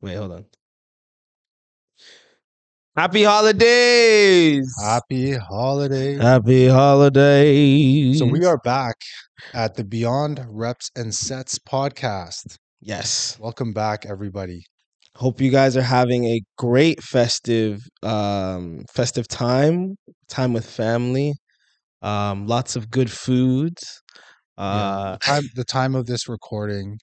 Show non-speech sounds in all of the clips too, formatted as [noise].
Wait, hold on. Happy holidays. Happy holidays. Happy holidays. So we are back at the Beyond Reps and Sets podcast. Yes. Welcome back, everybody. Hope you guys are having a great festive um festive time, time with family. Um lots of good foods. Yeah, Uh the time [laughs] the time of this recording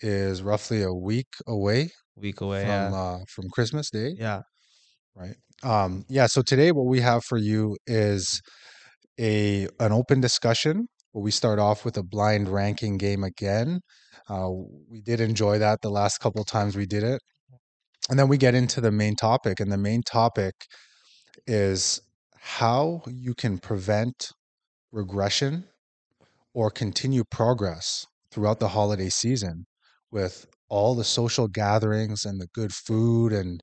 is roughly a week away week away. from yeah. uh, from Christmas Day, yeah. right? Um, yeah. So today, what we have for you is a an open discussion where we start off with a blind ranking game again. Uh, we did enjoy that the last couple times we did it, and then we get into the main topic, and the main topic is how you can prevent regression or continue progress throughout the holiday season with all the social gatherings and the good food and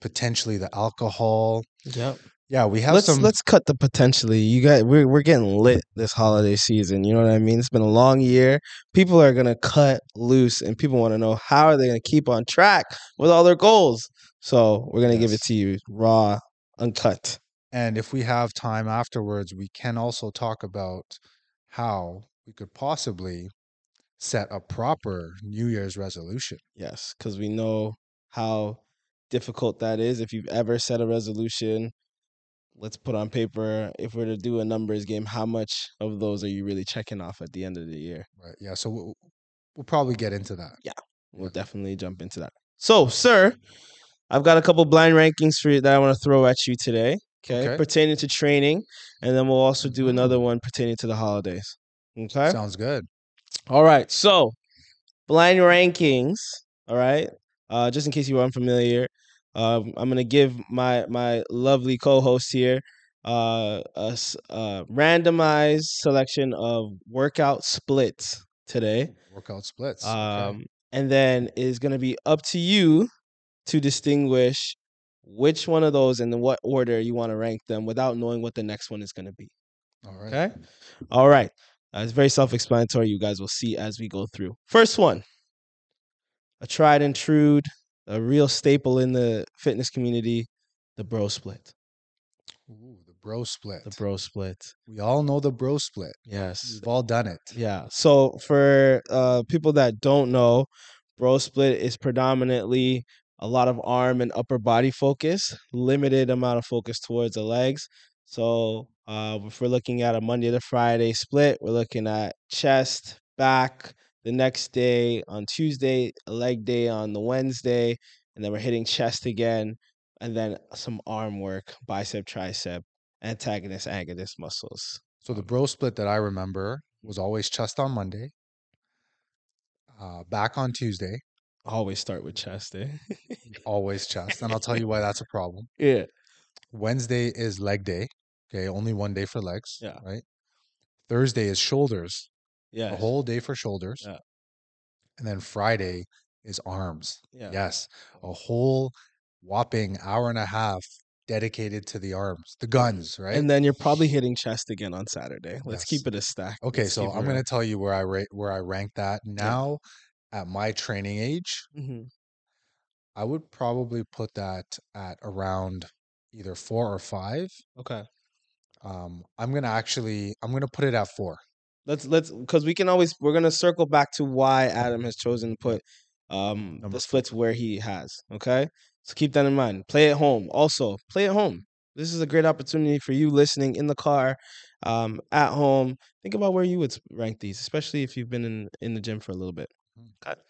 potentially the alcohol. Yep. Yeah, we have let's some let's cut the potentially. You got we're we're getting lit this holiday season. You know what I mean? It's been a long year. People are gonna cut loose, and people want to know how are they gonna keep on track with all their goals. So we're gonna give it to you raw, uncut. and if we have time afterwards, we can also talk about how we could possibly set a proper New Year's resolution. Yes, because we know how difficult that is. If you've ever set a resolution, let's put on paper. If we're to do a numbers game, how much of those are you really checking off at the end of the year? Right. Yeah. So we'll, we'll probably get into that. Yeah, we'll definitely jump into that. So, sir, I've got a couple blind rankings for you that I want to throw at you today. Okay, Okay. pertaining to training, and then we'll also do another Mhm. one pertaining to the holidays. Okay. Sounds good. All right. So, blind rankings. All right. Uh, just in case you were unfamiliar, um, I'm gonna give my my lovely co-host here uh, a uh, randomized selection of workout splits today. Workout splits. okay. Um, and then it's going to be up to you to distinguish which one of those and in what order you want to rank them without knowing what the next one is going to be. All right. Okay. All right. Uh, it's very self explanatory. You guys will see as we go through. First one a tried and true, a real staple in the fitness community the bro split. Ooh, the bro split. The bro split. We all know the bro split. Yes. We've all done it. Yeah. So for uh, people that don't know, bro split is predominantly a lot of arm and upper body focus, limited amount of focus towards the legs. So uh, if we're looking at a Monday to Friday split, we're looking at chest, back. The next day on Tuesday, a leg day on the Wednesday, and then we're hitting chest again, and then some arm work, bicep, tricep, antagonist, agonist muscles. So the bro split that I remember was always chest on Monday, uh, back on Tuesday, Always start with chest, eh? always chest. And I'll tell you why [laughs] that's a problem. yeah. Wednesday is leg day. Okay, only one day for legs. Yeah. Right. Thursday is shoulders. Yeah. A whole day for shoulders. Yeah. And then Friday is arms. Yeah. Yes. A whole whopping hour and a half dedicated to the arms, the guns, right? And then you're probably hitting chest again on Saturday. Let's Yes. keep it a stack. okay, Let's so I'm gonna tell you where I rate where I rank that now at my training age. Mhm. I would probably put that at around either four or five. Okay. Um, I'm gonna actually I'm gonna put it at four. Let's let's because we can always we're gonna circle back to why Adam has chosen to put um Number the splits where he has. Okay. So keep that in mind. Play at home. Also, play at home. This is a great opportunity for you listening in the car, um, at home. Think about where you would rank these, especially if you've been in in the gym for a little bit. Okay.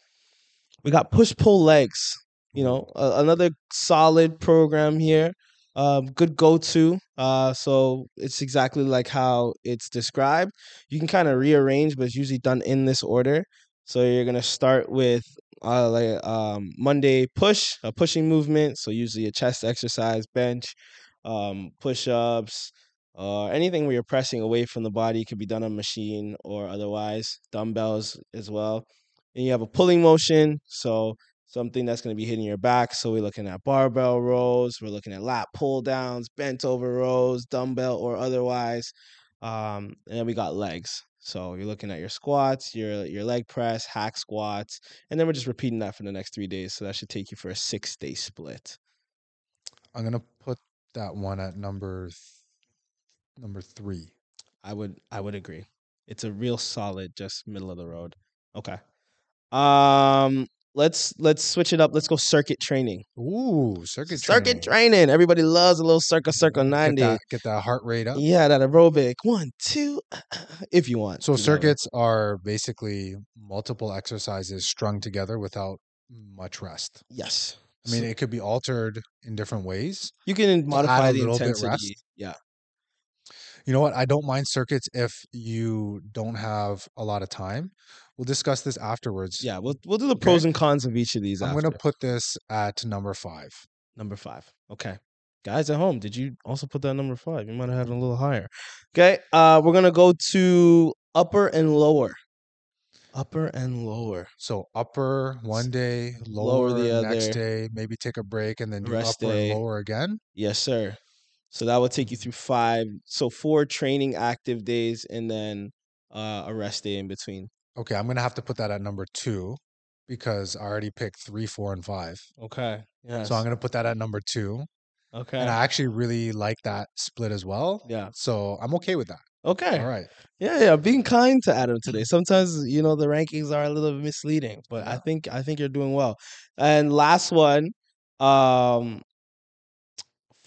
We got push pull legs. You know, a, another solid program here. Um, good go to. Uh, so it's exactly like how it's described. You can kind of rearrange, but it's usually done in this order. So you're gonna start with uh, like um, Monday push, a pushing movement. So usually a chest exercise, bench, um, push ups, uh, anything where you're pressing away from the body could be done on machine or otherwise. Dumbbells as well. And you have a pulling motion. So something that's going to be hitting your back. So we're looking at barbell rows, we're looking at lat pull downs, bent over rows, dumbbell or otherwise. Um, and then we got legs. So you're looking at your squats, your your leg press, hack squats, and then we're just repeating that for the next three days. So that should take you for a six day split. I'm gonna put that one at number th- number three. I would I would agree. It's a real solid, just middle of the road. Okay. Um, let's let's switch it up. Let's go circuit training. Ooh, circuit training. circuit training. training. Everybody loves a little circle circle Get ninety. that, get that heart rate up. Yeah, that aerobic. One, two, [clears throat] if you want. So you know. circuits are basically multiple exercises strung together without much rest. Yes. I mean, So it could be altered in different ways. you can modify the intensity. Yeah. You know what? I don't mind circuits if you don't have a lot of time. We'll discuss this afterwards. Yeah. We'll we'll do the Okay. pros and cons of each of these. I'm going to put this at number five. Number five. Okay. Guys at home, did you also put that number five? You might have had it a little higher. Okay. Uh we're gonna go to upper and lower. Upper and lower. So upper one day, lower lower, the next other. day, maybe take a break and then do Rest upper day. and lower again. Yes, sir. So that will take you through five. So four training active days and then uh a rest day in between. Okay, I'm going to have to put that at number two because I already picked three, four, and five. Okay. Yes. So I'm going to put that at number two. Okay. And I actually really like that split as well. yeah. So I'm okay with that. Okay. All right. Yeah, yeah. Being kind to Adam today. Sometimes you know the rankings are a little misleading, but I think I think you're doing well. And last one, um,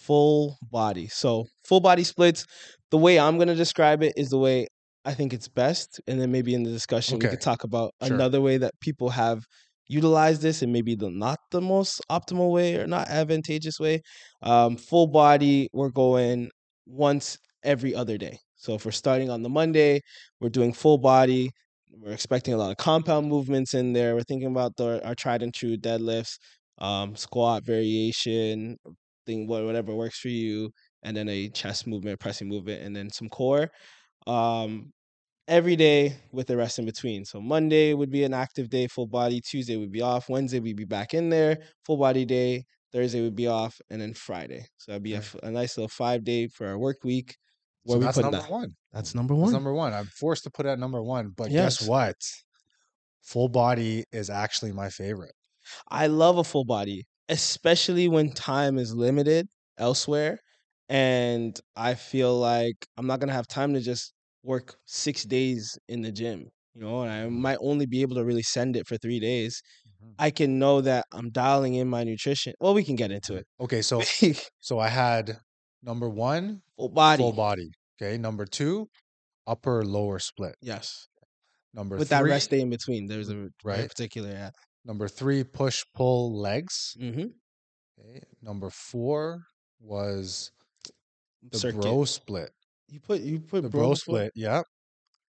full body. So full body splits. The way I'm gonna describe it is the way I think it's best, and then maybe in the discussion we could talk about Sure. another way that people have utilized this and maybe the not the most optimal way or not advantageous way. Um, full body, we're going once every other day. So if we're starting on the Monday, we're doing full body. We're expecting a lot of compound movements in there. We're thinking about the, our tried and true deadlifts, um, squat variation, thing whatever works for you, and then a chest movement, pressing movement, and then some core. Um, every day with the rest in between. So Monday would be an active day, full body. Tuesday would be off. Wednesday we'd be back in there, full body day. Thursday would be off, and then Friday. So that'd be a, Okay. f- a nice little five day for our work week. Where So we that's put number that? one. That's number That's one. number one. I'm forced to put it at number one. But Yes. guess what? Full body is actually my favorite. I love a full body, especially when time is limited elsewhere. And I feel like I'm not going to have time to just work six days in the gym, you know, and I mm-hmm. might only be able to really send it for three days. Mm-hmm. I can know that I'm dialing in my nutrition. Well, we can get into it. Okay, so [laughs] so I had number one, full body. full body. Okay, number two, upper lower split. Yes. Number With three, that rest day in between, there's a right. particular, yeah. Number three, push pull legs. Mm-hmm. Okay. Number four was the circuit. bro split. you put you put The bro, bro split, yeah.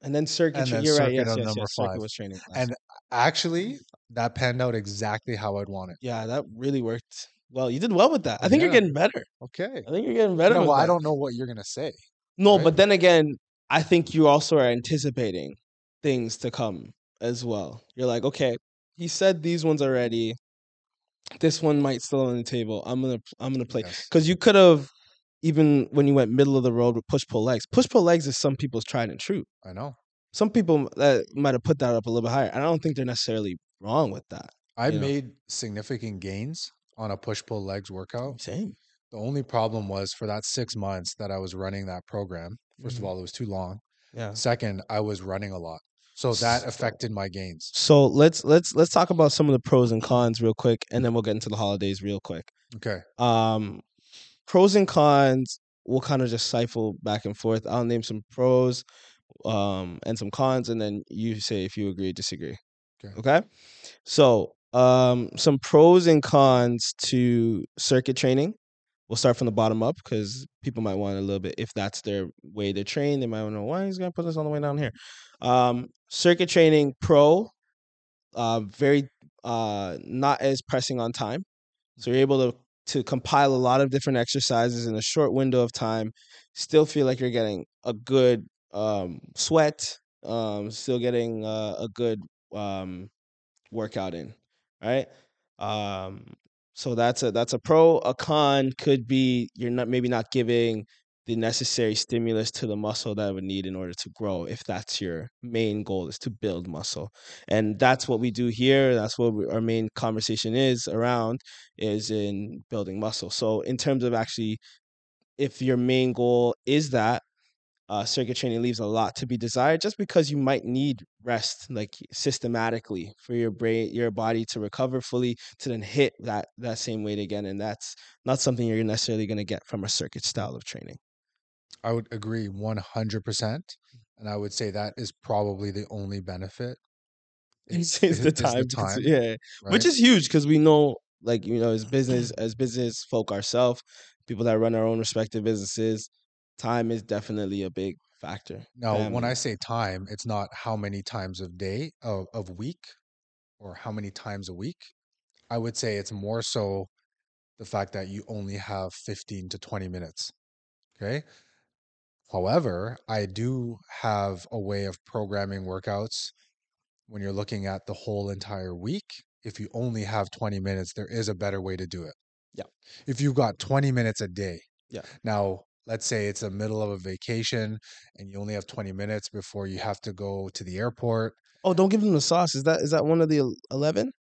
and then circuit. and then You're right. circuit Yes, on yes, number yes. Circuit was training. class. And actually, that panned out exactly how I'd want it. Yeah, that really worked. Well, you did well with that. I think you're getting better. Okay. I think you're getting better. No, well, I don't know what you're gonna say. No, right? but then again, I think you also are anticipating things to come as well. You're like, okay, he said these ones already. This one might still on the table. I'm gonna I'm gonna play Yes. because you could have even when you went middle of the road with push pull legs. Push pull legs is some people's tried and true. I know. Some people that might have put that up a little bit higher. I don't think they're necessarily wrong with that. I You know. made significant gains on a push pull legs workout. Same. The only problem was for that six months that I was running that program. 1st Mhm. of all, it was too long. Yeah. Second, I was running a lot, so that affected my gains. So let's let's let's talk about some of the pros and cons real quick, and then we'll get into the holidays real quick. Okay. Um, pros and cons. We'll kind of just cipher back and forth. I'll name some pros, um, and some cons, and then you say if you agree or disagree. Okay. Okay. So, um, some pros and cons to circuit training. We'll start from the bottom up because people might want a little bit. If that's their way to train, they might want to know why he's gonna put this all the way down here. Um, circuit training pro, uh, very uh, not as pressing on time. So you're able to to compile a lot of different exercises in a short window of time. Still feel like you're getting a good um, sweat. Um, still getting uh, a good um, workout in. Right. Um, so that's a that's a pro. A con could be you're not maybe not giving the necessary stimulus to the muscle that would need in order to grow if that's your main goal is to build muscle and that's what we do here that's what we, our main conversation is around is in building muscle so in terms of actually if your main goal is that uh, circuit training leaves a lot to be desired just because you might need rest like systematically for your brain your body to recover fully to then hit that that same weight again and that's not something you're necessarily going to get from a circuit style of training I would agree 100%. And I would say that is probably the only benefit. [laughs] it's, it's the time, it's- time, yeah which is huge because we know like you know as [clears throat] business as business folk ourselves people that run our own respective businesses time is definitely a big factor Now, when um, I say time, it's not how many times of day of, of week or how many times a week. I would say it's more so the fact that you only have 15 to 20 minutes. Okay. However, I do have a way of programming workouts when you're looking at the whole entire week. If you only have 20 minutes, there is a better way to do it. Yeah. If you've got 20 minutes a day. Yeah. Now, let's say it's the middle of a vacation and you only have 20 minutes before you have to go to the airport. oh don't give them the sauce is that is that one of the 11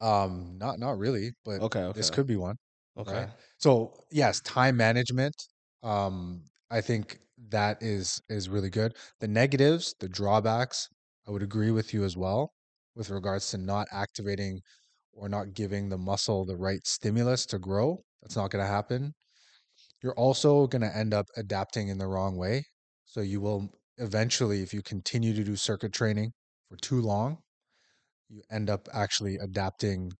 Um, not not really, but okay okay this could be one. okay So yes, time management. Um, I think that is is really good. The negatives, the drawbacks, I would agree with you as well with regards to not activating or not giving the muscle the right stimulus to grow. That's not going to happen. You're also going to end up adapting in the wrong way. So you will eventually, if you continue to do circuit training for too long, you end up actually adapting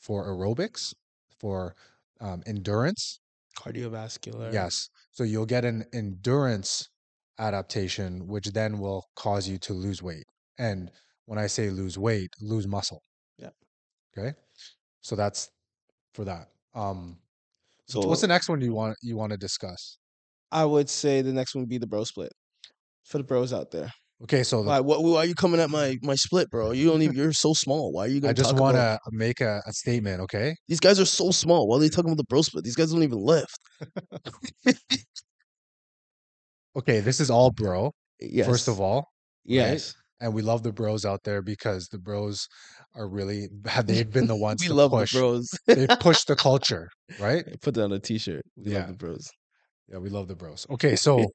for aerobics, for um, endurance, cardiovascular Yes. So you'll get an endurance adaptation, which then will cause you to lose weight. And when I say lose weight, lose muscle. Yeah. Okay. So that's for that. Um, so what's the next one you want you want to discuss? i would say the next one would be the bro split for the bros out there Okay, so the, why, what, why are you coming at my my split bro you don't even you're so small why are you I gonna just want to make a, a statement. Okay. these guys are so small why are they talking about the bro split these guys don't even lift [laughs] Okay. This is all bro. yes First of all, yes and we love the bros out there because the bros are really [laughs] they've been the [laughs] ones we love push. the bros they push the [laughs] culture, right? put that on a t-shirt we Yeah. love the bros Yeah, we love the bros. Okay, so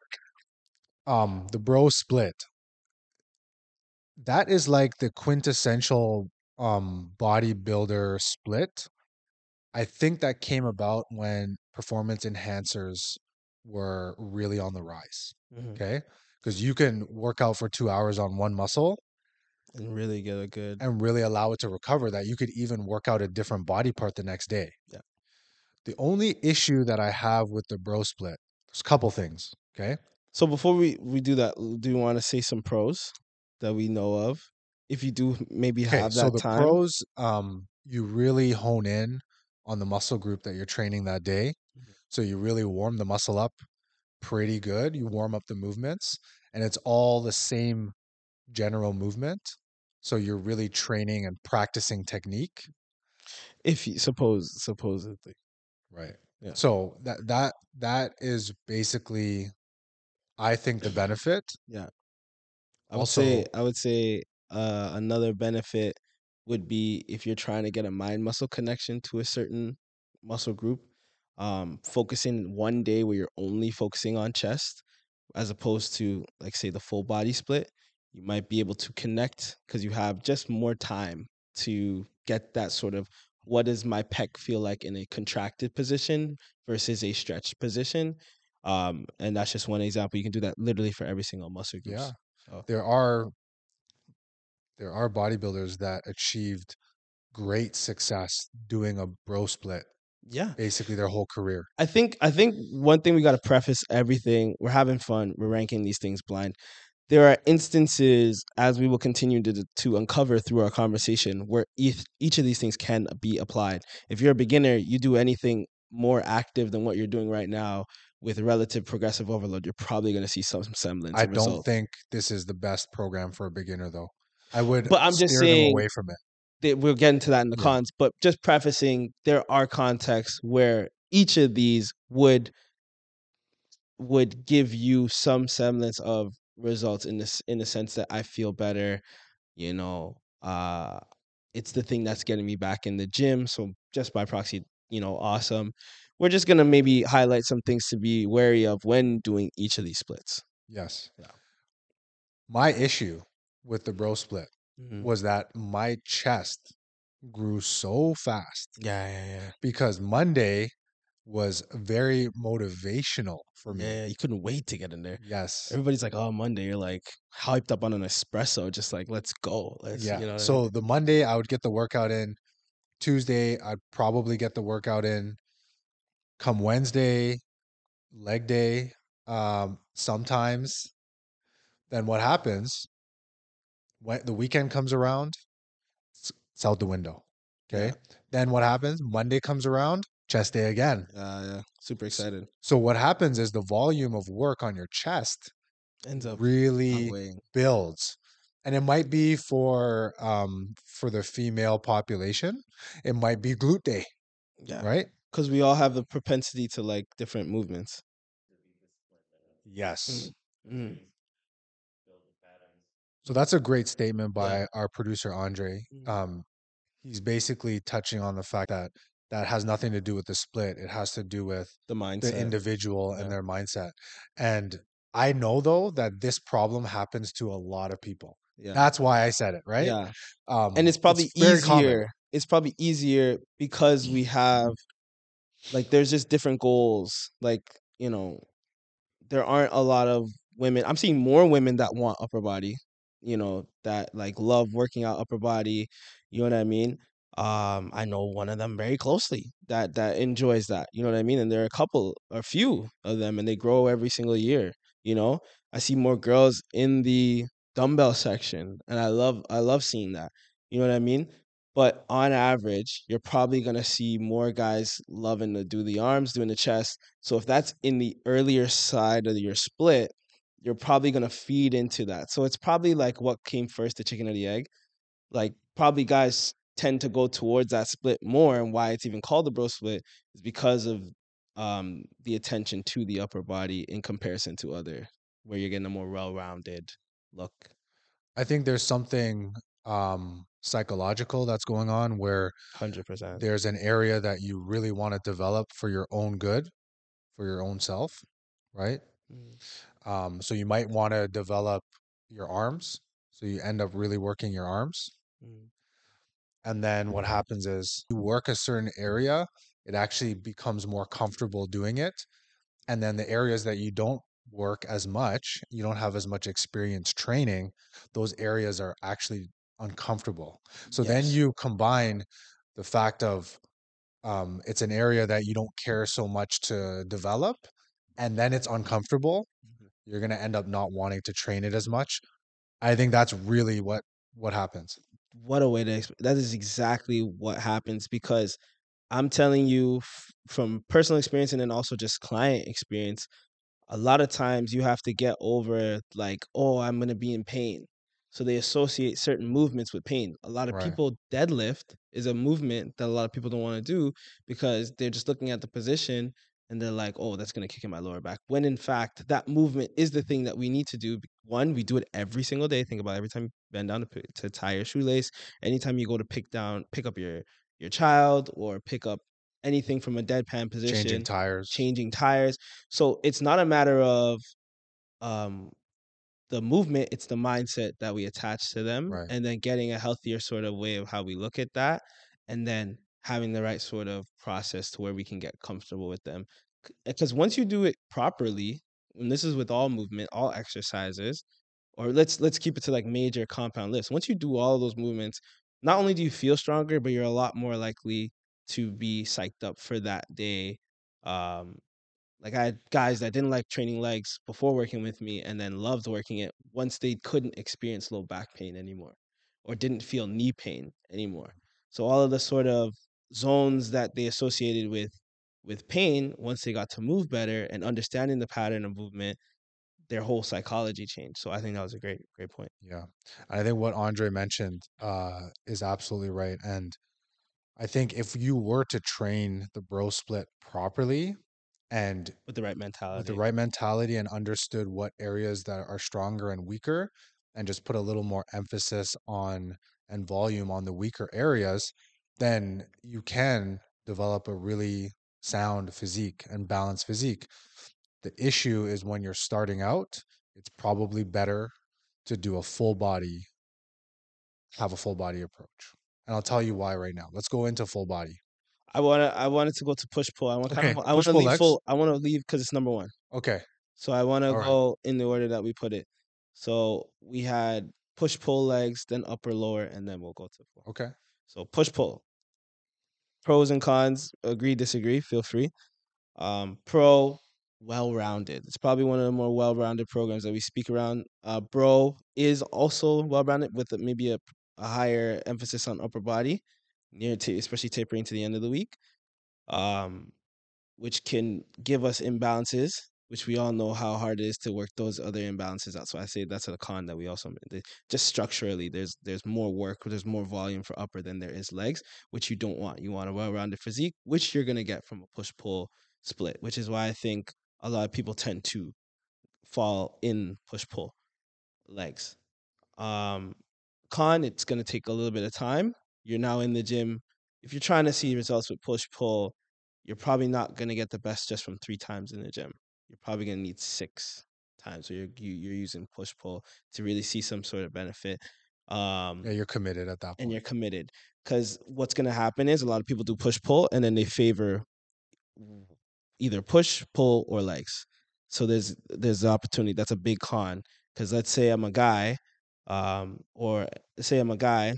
um the bro split. That is like the quintessential um bodybuilder split. I think that came about when performance enhancers were really on the rise. Mhm. Okay? Because you can work out for two hours on one muscle and really get a good and really allow it to recover that you could even work out a different body part the next day. Yeah. The only issue that I have with the bro split, there's a couple things. Okay. So before we we do that, do you want to say some pros that we know of? If you do, [laughs] maybe Okay, have so that the time. pros, um, you really hone in on the muscle group that you're training that day. Mhm. So you really warm the muscle up pretty good. You warm up the movements, and it's all the same general movement. So you're really training and practicing technique. if you suppose supposedly, Right. Yeah. So that that that is basically, I think, the benefit. Yeah. I would say I would say uh, another benefit would be if you're trying to get a mind muscle connection to a certain muscle group, um, focusing one day where you're only focusing on chest, as opposed to like say the full body split. You might be able to connect because you have just more time to get that sort of what does my pec feel like in a contracted position versus a stretched position. Um, and that's just one example. You can do that literally for every single muscle group. Yeah. So- There are there are bodybuilders that achieved great success doing a bro split Yeah. basically their whole career. I think I think one thing we got to preface everything. We're having fun. We're ranking these things blind. There are instances, as we will continue to to uncover through our conversation, where each each of these things can be applied. If you're a beginner, you do anything more active than what you're doing right now with relative progressive overload, you're probably going to see some semblance. I don't result. think this is the best program for a beginner though. I would But I'm just steer them saying- away from it. We'll get into that in the Yeah. cons, but just prefacing, there are contexts where each of these would would give you some semblance of results in this in the sense that I feel better, you know, uh it's the thing that's getting me back in the gym. So just by proxy, you know, awesome. We're just gonna maybe highlight some things to be wary of when doing each of these splits. Yes. Yeah. My issue with the bro split Mhm. was that my chest grew so fast Yeah, yeah, yeah. because Monday was very motivational for me. Yeah, you couldn't wait to get in there. Yes. Everybody's like, "Oh, Monday." You're like hyped up on an espresso, just like, "Let's go." Let's, yeah. you know. what I so mean? the Monday I would get the workout in. Tuesday I'd probably get the workout in. Come Wednesday, leg day. Um, sometimes. Then what happens? When the weekend comes around, it's, it's out the window. Okay. Yeah. Then what happens? Monday comes around, chest day again. Uh, yeah, super excited. So what happens is the volume of work on your chest Ends up really builds. And it might be for um for the female population, it might be glute day, Yeah, right? because we all have the propensity to like different movements. Yes. Mm. So that's a great statement by Yeah. our producer Andre. Mm. Um, he's basically touching on the fact that that has nothing to do with the split. It has to do with The mindset. the individual Yeah. and their mindset. And I know though that this problem happens to a lot of people. yeah. That's why I said it, right? Yeah. Um, and it's probably common. easier. It's probably easier because we have like there's just different goals. Like, you know, there aren't a lot of women. I'm seeing more women that want upper body, you know, that like love working out upper body. You know what I mean? Um, I know one of them very closely that that enjoys that. You know what I mean? And there are a couple, a few of them, and they grow every single year. You know, I see more girls in the dumbbell section, and I love I love seeing that. You know what I mean? But on average, you're probably gonna see more guys loving to do the arms, doing the chest. So if that's in the earlier side of your split, you're probably gonna feed into that. So it's probably like what came first, the chicken or the egg. Like probably guys tend to go towards that split more, and why it's even called the bro split is because of um the attention to the upper body in comparison to other, where you're getting a more well-rounded look. I think there's something um, psychological that's going on where Hundred percent. there's an area that you really want to develop for your own good, for your own self, right? Um, so you might want to develop your arms. So you end up really working your arms. And then what happens is you work a certain area, it actually becomes more comfortable doing it. And then the areas that you don't work as much, you don't have as much experience training, those areas are actually uncomfortable. So then you combine the fact of um, it's an area that you don't care so much to develop, and then it's uncomfortable. You're gonna end up not wanting to train it as much. I think that's really what what happens. what a way to exp- that is exactly what happens because i'm telling you f- from personal experience and then also just client experience a lot of times you have to get over like oh i'm going to be in pain so they associate certain movements with pain a lot of Right. people deadlift is a movement that a lot of people don't want to do because they're just looking at the position and they're like oh that's going to kick in my lower back when in fact that movement is the thing that we need to do one we do it every single day think about it. every time you bend down to, to tie your shoelace anytime you go to pick down pick up your your child or pick up anything from a deadpan position Changing tires. changing tires so it's not a matter of um the movement it's the mindset that we attach to them Right. and then getting a healthier sort of way of how we look at that and then having the right sort of process to where we can get comfortable with them because once you do it properly and this is with all movement all exercises or let's let's keep it to like major compound lifts once you do all of those movements not only do you feel stronger but you're a lot more likely to be psyched up for that day um like I had guys that didn't like training legs before working with me and then loved working it once they couldn't experience low back pain anymore or didn't feel knee pain anymore. So all of the sort of zones that they associated with with pain once they got to move better and understanding the pattern of movement their whole psychology changed. So I think that was a great great point. Yeah. I think what Andre mentioned uh, is absolutely right. And I think if you were to train the bro split properly and with the right mentality. with the right mentality and understood what areas that are stronger and weaker and just put a little more emphasis on and volume on the weaker areas then you can develop a really sound physique and balanced physique the issue is when you're starting out it's probably better to do a full body have a full body approach and i'll tell you why right now let's go into full body I wanna I wanted to go to push pull. I want kind Okay, of I want to leave legs. full. I want to leave because it's number one. okay So I want to All right. go in the order that we put it. So we had push pull legs, then upper lower, and then we'll go to full. okay So push pull. Pros and cons. Agree, disagree. Feel free. Um, pro, well rounded. It's probably one of the more well rounded programs that we speak around. Uh, bro is also well rounded with maybe a, a higher emphasis on upper body, near to especially tapering to the end of the week. Um, which can give us imbalances, which we all know how hard it is to work those other imbalances out. So I say that's a con that we also just structurally there's there's more work, there's more volume for upper than there is legs, which you don't want. You want a well-rounded physique, which you're gonna get from a push-pull split, which is why I think a lot of people tend to fall in push-pull legs. Um, con, it's gonna take a little bit of time. You're now in the gym. If you're trying to see results with push-pull, you're probably not going to get the best just from three times in the gym. You're probably going to need six times. So you're you, you're using push pull to really see some sort of benefit. Um, yeah you're committed at that point and you're committed because what's going to happen is a lot of people do push pull and then they favor either push pull or legs so there's there's the opportunity that's a big con because let's say i'm a guy um or say i'm a guy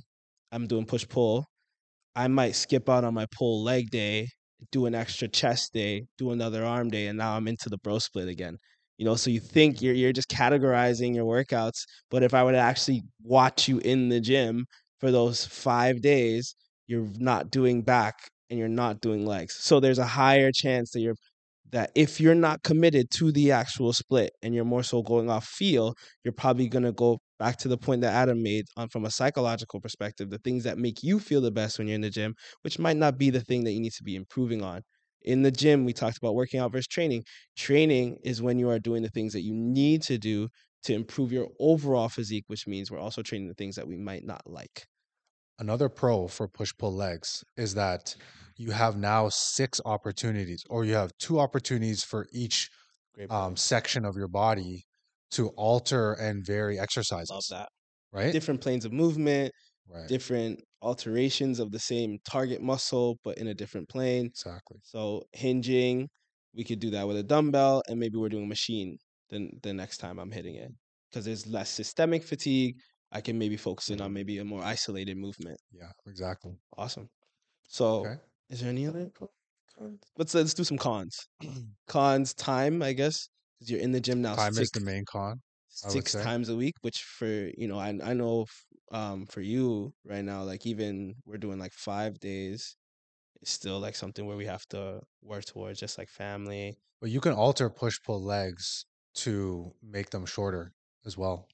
i'm doing push pull i might skip out on my pull leg day do an extra chest day do another arm day and now i'm into the bro split again you know so you think you're you're just categorizing your workouts but if i were to actually watch you in the gym for those five days, you're not doing back and you're not doing legs. So there's a higher chance that you're that if you're not committed to the actual split and you're more so going off feel, you're probably gonna go back to the point that Adam made on from a psychological perspective, the things that make you feel the best when you're in the gym, which might not be the thing that you need to be improving on. In the gym, we talked about working out versus training. Training is when you are doing the things that you need to do to improve your overall physique, which means we're also training the things that we might not like. another pro for push pull legs is that you have now six opportunities or you have two opportunities for each um, section of your body to alter and vary Love exercises that. right Different planes of movement, right different alterations of the same target muscle, but in a different plane. exactly So hinging, we could do that with a dumbbell, and maybe we're doing a machine the the next time I'm hitting it because there's less systemic fatigue. I can maybe focus in on maybe a more isolated movement. yeah exactly Awesome. So, okay is there any other cons? Let's let's do some cons. [clears throat] cons time, I guess, because you're in the gym now time six, is the main con six times a week. Which for you know, I I know um for you right now, like even we're doing like five days. It's still like something where we have to work towards, just like family. but you can alter push pull legs to make them shorter as well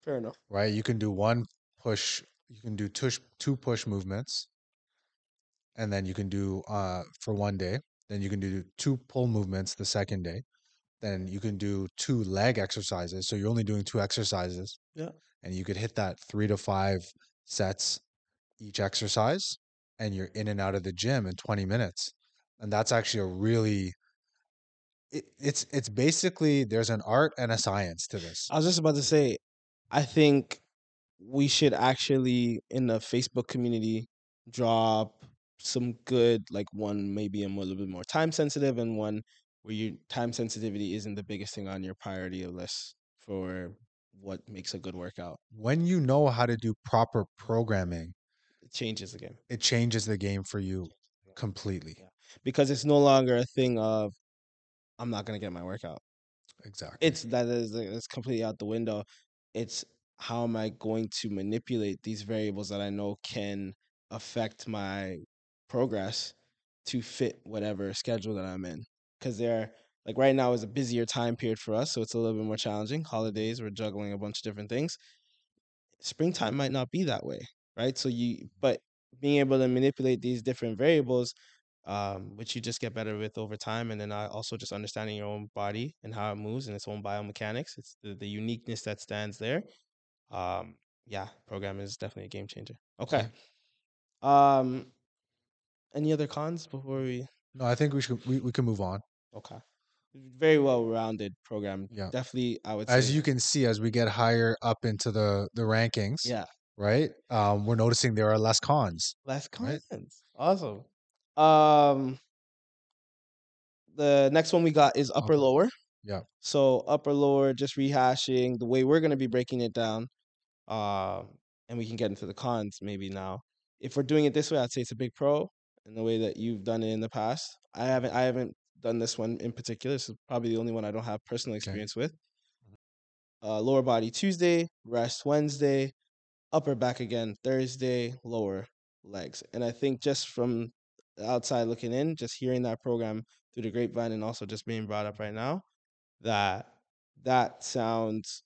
Fair enough. right you can do one push you can do tush, two push movements and then you can do uh for one day then you can do two pull movements the second day then you can do two leg exercises so you're only doing two exercises Yeah. and you could hit that three to five sets each exercise and you're in and out of the gym in 20 minutes and that's actually a really it, it's it's basically there's an art and a science to this I was just about to say, I think we should actually in the Facebook community drop some good like one maybe a little bit more time sensitive and one where your time sensitivity isn't the biggest thing on your priority list for what makes a good workout. when you know how to do proper programming It changes the game. it changes the game for you completely Yeah. Because it's no longer a thing of I'm not gonna get my workout. exactly it's that is it's completely out the window. It's how am I going to manipulate these variables that I know can affect my progress to fit whatever schedule that I'm in. Because they're like right now is a busier time period for us, so it's a little bit more challenging. Holidays, we're juggling a bunch of different things. Springtime might not be that way, right? So you, but being able to manipulate these different variables um, which you just get better with over time, and then also just understanding your own body and how it moves and its own biomechanics. It's the, the uniqueness that stands there. Um, yeah, program is definitely a game changer. Okay. Okay. Um, any other cons before we? No, I think we should we, we can move on. Okay. Very well rounded program. Yeah. Definitely, I would As say. you can see, as we get higher up into the the rankings, yeah. right? Um, we're noticing there are less cons. Less Right. cons. Awesome. Um, the next one we got is upper Upper. lower. Yeah. So upper lower, just rehashing the way we're gonna be breaking it down. Um, and we can get into the cons maybe now. If we're doing it this way, I'd say it's a big pro in the way that you've done it in the past. I haven't I haven't done this one in particular. This is probably the only one I don't have personal experience with. Uh, lower body Tuesday, rest Wednesday, upper back again Thursday, lower legs. And I think just from the outside looking in, just hearing that program through the grapevine and also just being brought up right now, that that sounds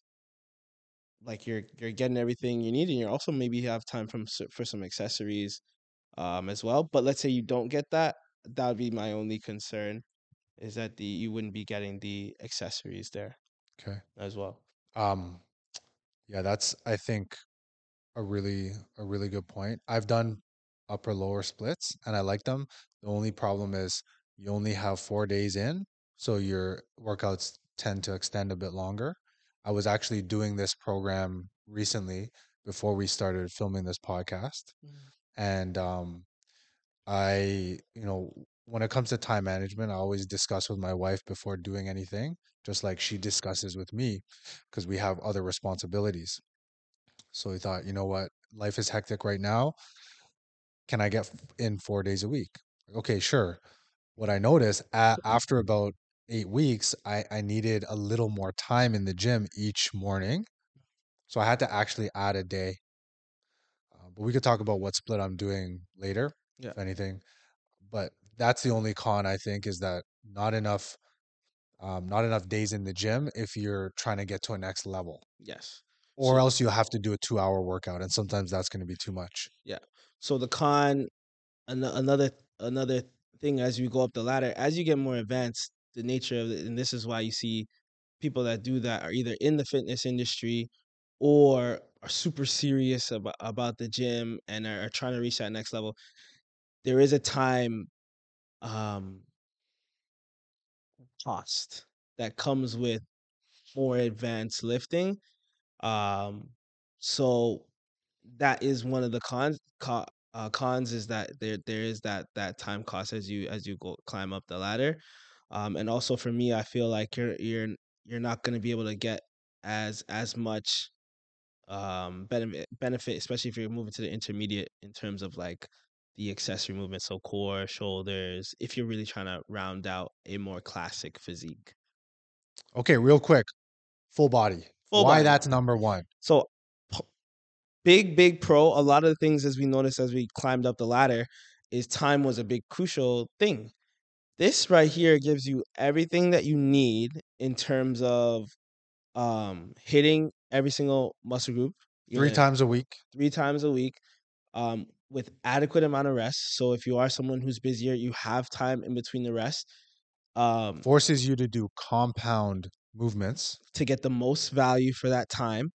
like you're you're getting everything you need, and you're also maybe have time from for some accessories, um, as well. But let's say you don't get that, that would be my only concern, is that the you wouldn't be getting the accessories there Okay. as well. Um, yeah, that's I think a really a really good point. I've done upper lower splits and I like them. The only problem is you only have four days in, so your workouts tend to extend a bit longer. I was actually doing this program recently before we started filming this podcast, and um, I, you know, when it comes to time management, I always discuss with my wife before doing anything, just like she discusses with me, because we have other responsibilities. So we thought, you know what, life is hectic right now. Can I get in four days a week? Okay, sure. What I noticed a- after about eight weeks, I, I needed a little more time in the gym each morning. So I had to actually add a day. Uh, but we could talk about what split I'm doing later, Yeah. if anything. But that's the only con I think is that not enough, um, not enough days in the gym if you're trying to get to a next level, Yes. or So- else you have to do a two hour workout, and sometimes that's going to be too much. Yeah. So the con, an- another another thing as you go up the ladder, as you get more advanced, the nature of it, and this is why you see people that do that are either in the fitness industry or are super serious about, about the gym and are, are trying to reach that next level. There is a time um cost that comes with more advanced lifting. Um so that is one of the cons co- uh, cons is that there there is that that time cost as you as you go climb up the ladder um and also for me i feel like you're you're you're not going to be able to get as as much um benefit benefit especially if you're moving to the intermediate in terms of like the accessory movement so core shoulders if you're really trying to round out a more classic physique Okay, real quick, full body. Full Why body. that's number one? So big, big pro. A lot of the things as we noticed as we climbed up the ladder is time was a big crucial thing. This right here gives you everything that you need in terms of um hitting every single muscle group. Three times a week. three times a week um with adequate amount of rest. So if you are someone who's busier, you have time in between the rest. Um Forces you to do compound movements. to get the most value for that time.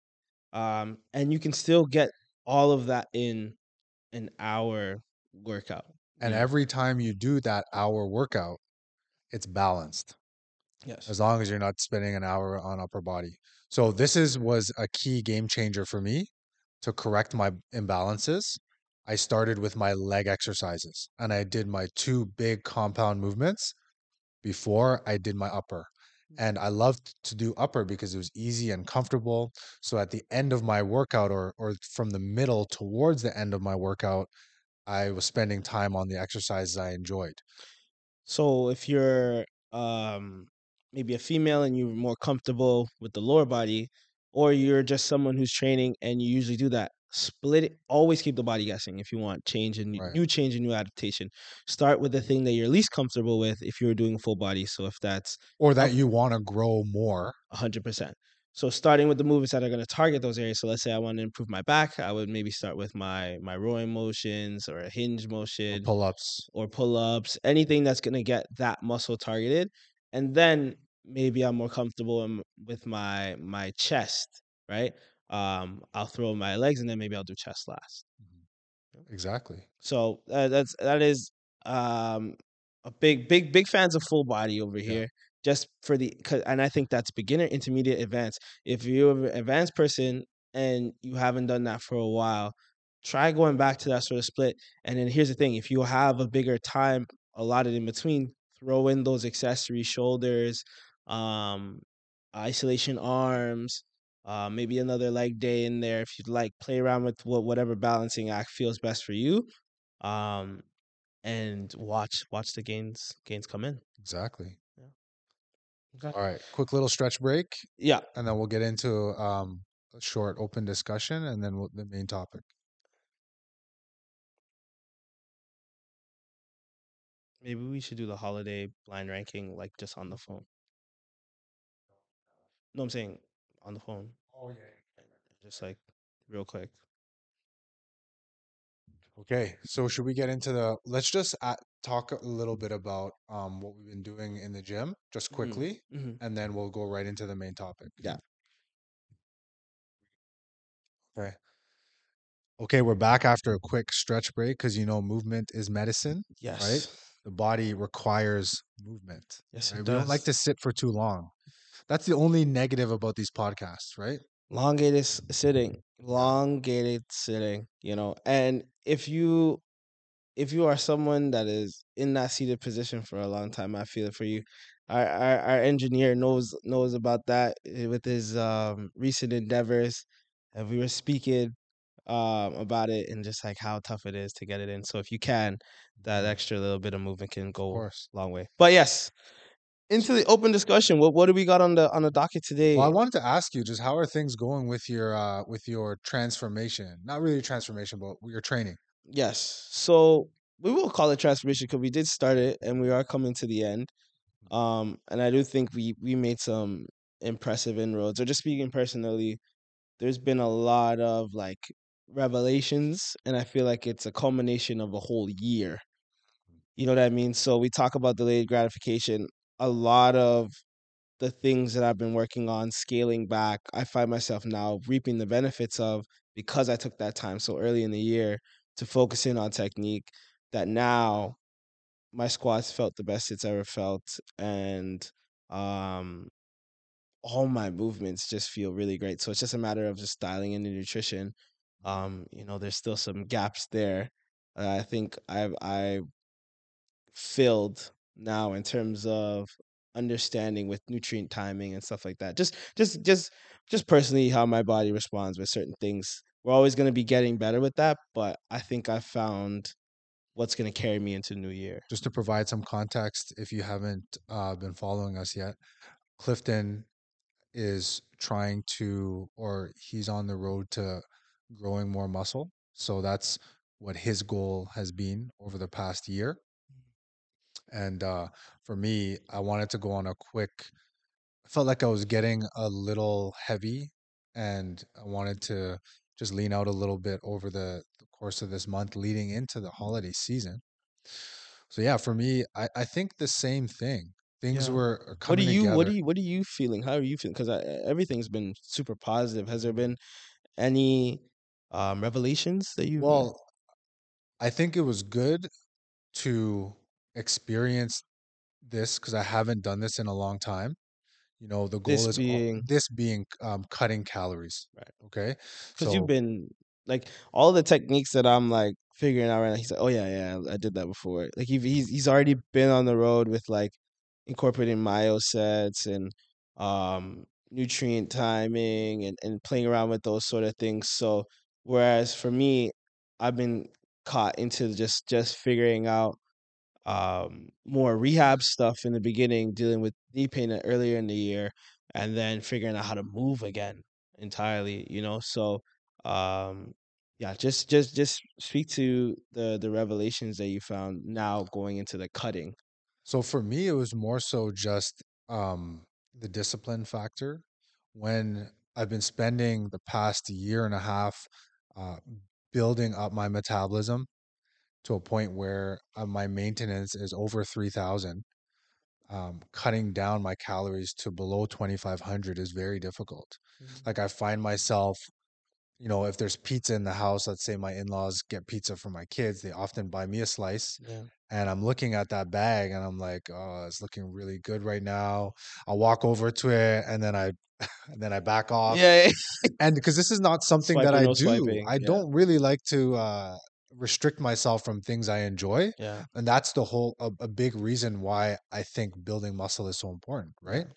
Um, and you can still get all of that in an hour workout. And Yeah. every time you do that hour workout, it's balanced. Yes. as long as you're not spending an hour on upper body. So this is was a key game changer for me to correct my imbalances. I started with my leg exercises and I did my two big compound movements before I did my upper. And I loved to do upper because it was easy and comfortable. So at the end of my workout or or from the middle towards the end of my workout, I was spending time on the exercises I enjoyed. So if you're um maybe a female and you're more comfortable with the lower body, or you're just someone who's training and you usually do that, split it. Always keep the body guessing if you want change and Right. new change and new adaptation. Start with the thing that you're least comfortable with if you're doing full body. So if that's Or that you want to grow more. hundred percent. So starting with the movements that are going to target those areas. So let's say I want to improve my back, I would maybe start with my my rowing motions or a hinge motion Pull ups. or pull ups, anything that's going to get that muscle targeted, and then maybe I'm more comfortable with my my chest, right? Um, I'll throw my legs and then maybe I'll do chest last. Exactly. So uh, that's that is um a big big big fans of full body over Yeah. here. Just for the 'cause- and I think that's beginner, intermediate, advanced. If you're an advanced person and you haven't done that for a while, try going back to that sort of split. And then here's the thing: if you have a bigger time allotted in between, throw in those accessory shoulders, um, isolation arms, uh, maybe another leg day in there if you'd like. Play around with what whatever balancing act feels best for you, um, and watch watch the gains gains come in. Exactly. Yeah. Okay. All right. Quick little stretch break, Yeah, and then we'll get into um, a short open discussion, and then we'll, the main topic. maybe we should do the holiday blind ranking like just on the phone. No, I'm saying on the phone, Oh yeah. just like real quick. Okay, so should we get into the? Let's just at, talk a little bit about um, what we've been doing in the gym, just Mhm. quickly, hmm and then we'll go right into the main topic. Yeah. Okay. Okay, we're back after a quick stretch break because you know movement is medicine. Yes. Right. The body requires movement. Yes, it right? We don't like to sit for too long. That's the only negative about these podcasts, right? Elongated s- sitting, elongated sitting. You know, and if you if you are someone that is in that seated position for a long time, I feel it for you. Our our, our engineer knows knows about that eh, with his um, recent endeavors, and we were speaking um, about it and just like how tough it is to get it in. So if you can, that Mhm. extra little bit of movement can go a long way. But yes, into the open discussion. What what do we got on the on the docket today? Well, I wanted to ask you just how are things going with your uh with your transformation? Not really transformation, but your training. Yes. So we will call it transformation because we did start it and we are coming to the end. Um, and I do think we we made some impressive inroads. Or just speaking personally, there's been a lot of like revelations, and I feel like it's a culmination of a whole year. You know what I mean? So we talk about delayed gratification. A lot of the things that I've been working on scaling back, I find myself now reaping the benefits of because I took that time so early in the year to focus in on technique that now my squats felt the best it's ever felt and um all my movements just feel really great. So it's just a matter of just dialing in the nutrition. Um, you know, there's still some gaps there. I think I've I filled now in terms of understanding with nutrient timing and stuff like that. Just just just just personally how my body responds with certain things. We're always going to be getting better with that, but I think I found what's going to carry me into new year. Just to provide some context, if you haven't uh, been following us yet, Clifton is trying to, or he's on the road to growing more muscle. So that's what his goal has been over the past year. And uh, for me, I wanted to go on a quick, I felt like I was getting a little heavy and I wanted to just lean out a little bit over the, the course of this month leading into the holiday season. So yeah, for me, I, I think the same thing. Things Yeah. were are What do coming you together. what do you what are you feeling? How are you feeling? Because everything's been super positive. Has there been any um revelations that you Well, I think it was good to experience this because I haven't done this in a long time. You know, the goal this is being this being um, cutting calories. Right. Okay. because So you've been like all the techniques that I'm like figuring out right now. He's like, oh yeah, yeah, I did that before. Like he, he's he's already been on the road with like incorporating myo sets and um nutrient timing and and playing around with those sort of things. So whereas for me, I've been caught into just just figuring out um more rehab stuff in the beginning, dealing with knee pain earlier in the year, and then figuring out how to move again entirely. You know, so um yeah, just just just speak to the the revelations that you found now going into the cutting. so for me, it was more so just um, the discipline factor. when I've been spending the past year and a half uh, building up my metabolism to a point where uh, my maintenance is over 3000 um, cutting down my calories to below 2500 is very difficult Mhm. like i find myself you know if there's pizza in the house let's say my in-laws get pizza for my kids they often buy me a slice Yeah. and i'm looking at that bag and i'm like oh it's looking really good right now i'll walk over to it and then i [laughs] and then i back off Yeah. and because this is not [laughs] something that I no do, swiping, I yeah. don't really like to uh, restrict myself from things I enjoy, Yeah. and that's the whole a, a big reason why I think building muscle is so important, right?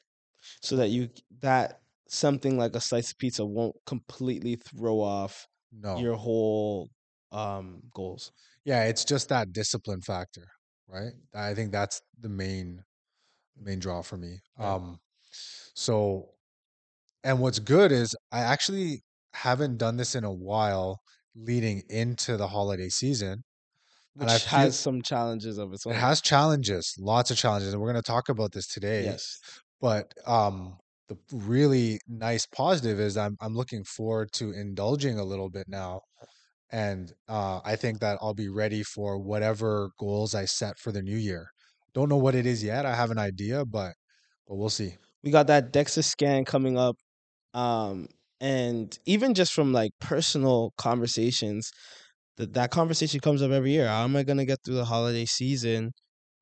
So that you that something like a slice of pizza won't completely throw off No, your whole um goals. yeah, it's just that discipline factor, right? I think that's the main main draw for me. Yeah. Um, so, and what's good is I actually haven't done this in a while leading into the holiday season. Which And feel- has some challenges of its own. It has challenges, lots of challenges, and we're going to talk about this today. yes. But um, the really nice positive is I'm I'm looking forward to indulging a little bit now, and uh, I think that I'll be ready for whatever goals I set for the new year. Don't know what it is yet. I have an idea, but but we'll see. we got that DEXA scan coming up. Um, and even just from like personal conversations, that that conversation comes up every year. How am I gonna get through the holiday season?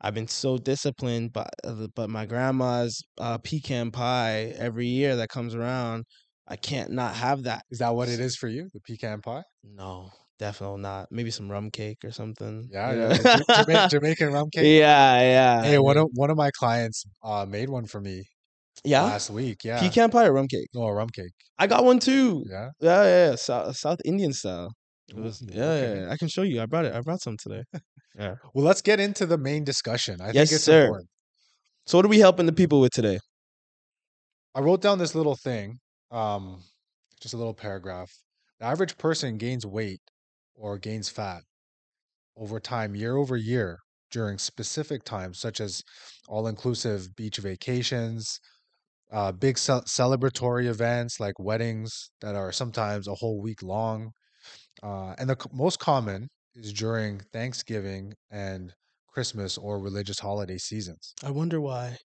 I've been so disciplined, but uh, but my grandma's uh, pecan pie every year that comes around, I can't not have that. Is that what it is for you? The pecan pie? No, definitely not. Maybe some rum cake or something. Yeah, yeah. know? the Ja- Jama- [laughs] Jamaican rum cake. yeah, yeah. Hey, one of one of my clients uh, made one for me yeah, last week. Yeah, pecan pie or rum cake. no a rum cake. I got one too. Yeah. Yeah, yeah, yeah. South, South Indian style. Was, Ooh, yeah, yeah, okay. yeah, I can show you. I brought it. I brought some today. [laughs] yeah. Well, let's get into the main discussion. I Yes, think it's sir. important. So, what are we helping the people with today? I wrote down this little thing, um, just a little paragraph. The average person gains weight or gains fat over time, year over year, during specific times, such as all inclusive beach vacations, uh, big ce- celebratory events like weddings that are sometimes a whole week long. Uh, and the c- most common is during Thanksgiving and Christmas or religious holiday seasons. I wonder why.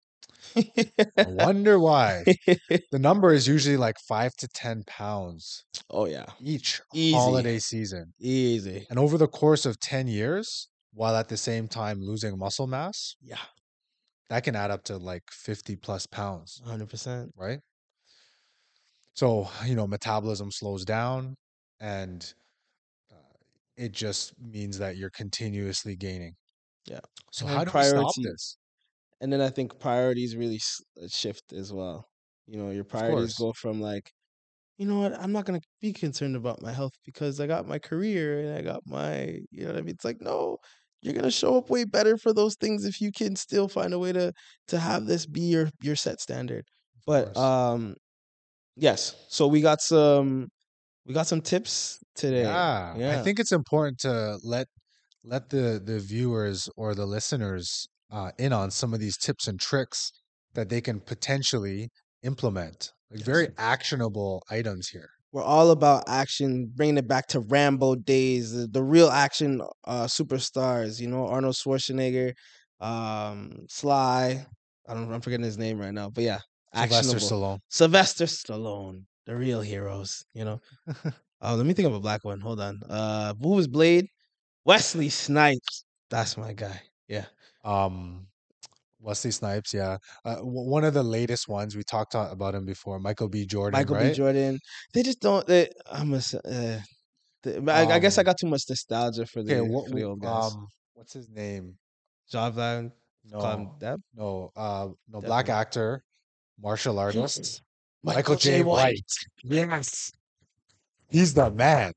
I wonder why. [laughs] The number is usually like five to 10 pounds oh yeah, each Easy. holiday season. easy. And over the course of 10 years, while at the same time losing muscle mass, Yeah, that can add up to like 50 plus pounds, hundred percent. right? So, you know, metabolism slows down and uh, it just means that you're continuously gaining. Yeah. So, And how do we stop this? And then I think priorities really uh, shift as well. You know, your priorities go from like, you know what, I'm not gonna be concerned about my health because I got my career and I got my, you know what I mean. It's like no, you're gonna show up way better for those things if you can still find a way to to have this be your your set standard. But um, yes. So we got some we got some tips today. Yeah, yeah. I think it's important to let let the the viewers or the listeners uh, in on some of these tips and tricks that they can potentially implement. Like very actionable items here. We're all about action, bringing it back to Rambo days, the, the real action uh, superstars. You know, Arnold Schwarzenegger, um, Sly. I don't. I'm forgetting his name right now, but yeah, Sylvester actionable. Stallone. Sylvester Stallone, the real heroes. You know. [laughs] oh, let me think of a black one. Hold on. Uh, who was Blade? Wesley Snipes. That's my guy. Yeah. Um, Wesley Snipes, yeah. Uh, w- one of the latest ones we talked about him before, Michael B. Jordan, Michael right? B. Jordan. They just don't. They, I'm a. s- Uh, the- but I, I guess I Um, got too much nostalgia for the, Okay, what, for the old guys. um, what's his name? Javlan, call him No, Deb. no, uh, no, black actor, martial artist, Michael, Michael J. White. Yes, he's the man.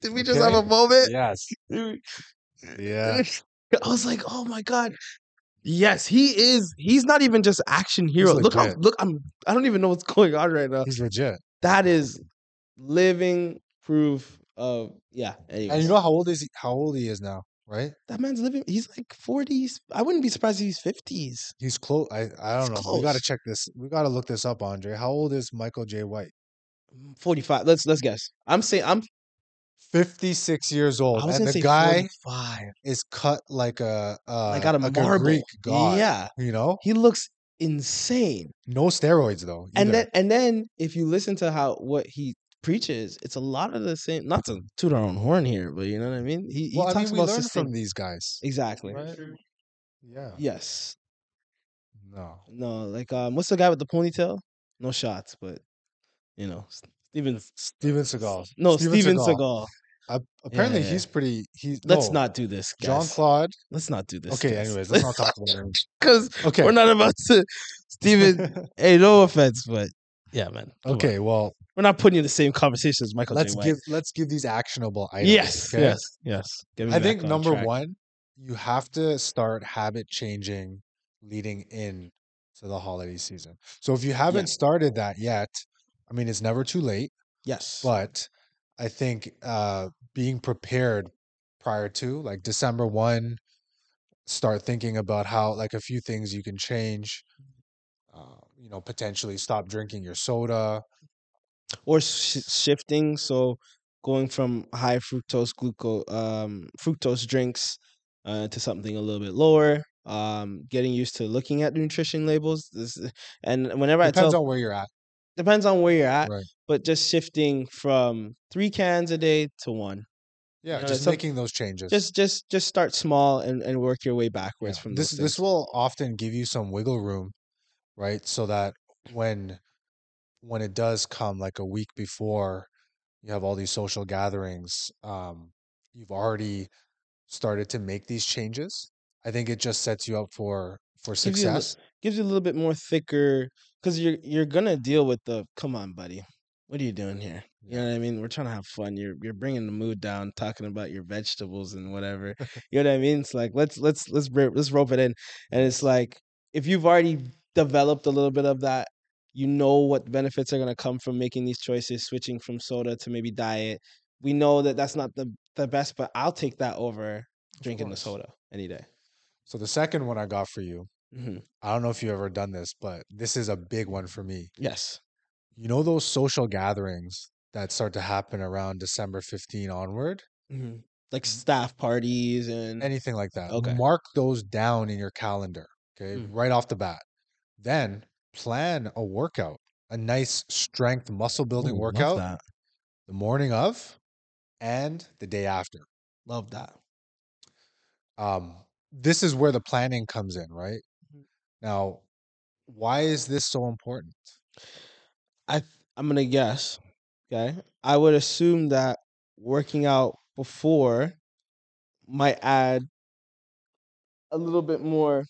Did we just have a moment? Yes, yeah. [laughs] I was like, oh my god. Yes, he is. He's not even just action hero. Look how legit. look. I'm. I don't even know what's [laughs] going on right now. He's legit. That is living proof of yeah. Anyways. And you know how old is he? How old he is now? right? That man's living. He's like forties. I wouldn't be surprised if he's fifties. He's close. I I don't know. We got to check this. We got to look this up, Andre. How old is Michael J. White? Mm, forty-five. Let's let's guess. I'm saying I'm. 56 years old, I was and gonna the say guy forty-five. is cut like a uh, Like out of like a marble. Greek god. Yeah, You know, he looks insane. no steroids though. And either. then and then if you listen to how what he preaches, it's a lot of the same. Not to toot our own horn here, but you know what I mean. He he well, I talks mean, about sustain- from these guys. exactly. Right? Yeah. Yes. No. No, like um, what's the guy with the ponytail? No shots, but you know, Steven. Steven Seagal. No, Steven Steven Seagal. Seagal. Uh, apparently, yeah. he's pretty. He's Let's no, not do this, John. Claude. Let's not do this. Okay. guys. Anyways, let's not talk about him. [laughs] because Okay. we're not about to. Steven, [laughs] hey, no offense, but yeah, man. come on. okay. Well, we're not putting you in the same conversation as Michael. let's give let's give these actionable items. Yes, okay? yes, yes. I think number track. one, you have to start habit changing leading in to the holiday season. So if you haven't started that yet, I mean, it's never too late, Yes, but I think uh, being prepared prior to like December 1, start thinking about how, like, a few things you can change. Uh, you know, potentially stop drinking your soda. or sh- shifting. So going from high fructose glucose um, fructose drinks uh, to something a little bit lower. Um, getting used to looking at nutrition labels. This, and whenever I Depends tell, on where you're at. Depends on where you're at, Right. but just shifting from three cans a day to one. Yeah, know, just making those changes. Just just just start small and, and work your way Yeah. backwards from this this will often give you some wiggle room right so that when when it does come like a week before you have all these social gatherings um you've already started to make these changes i think it just sets you up for for Gives you a li- success. gives you a little bit more thicker because you're you're gonna deal with the come on buddy what are you doing here? You know what i mean? We're trying to have fun. You're you're bringing the mood down talking about your vegetables and whatever. [laughs] You know what i mean? It's like let's let's let's let's rope it in. And it's like if you've already developed a little bit of that you know what benefits are going to come from making these choices switching from soda to maybe diet. We know that that's not the the best but i'll take that over drinking the soda any day. So the second one i got for you hmm i don't know if you've ever done this but this is a big one for me yes you know those social gatherings that start to happen around december 15 onward hmm like staff parties and anything like that. Okay. Mark those down in your calendar, okay, Mm. right off the bat. Then plan a workout, a nice strength muscle building Ooh, workout the morning of and the day after. Love that. Um, this is where the planning comes in, right? Now, why is this so important? I I'm gonna guess. Okay, I would assume that working out before might add a little bit more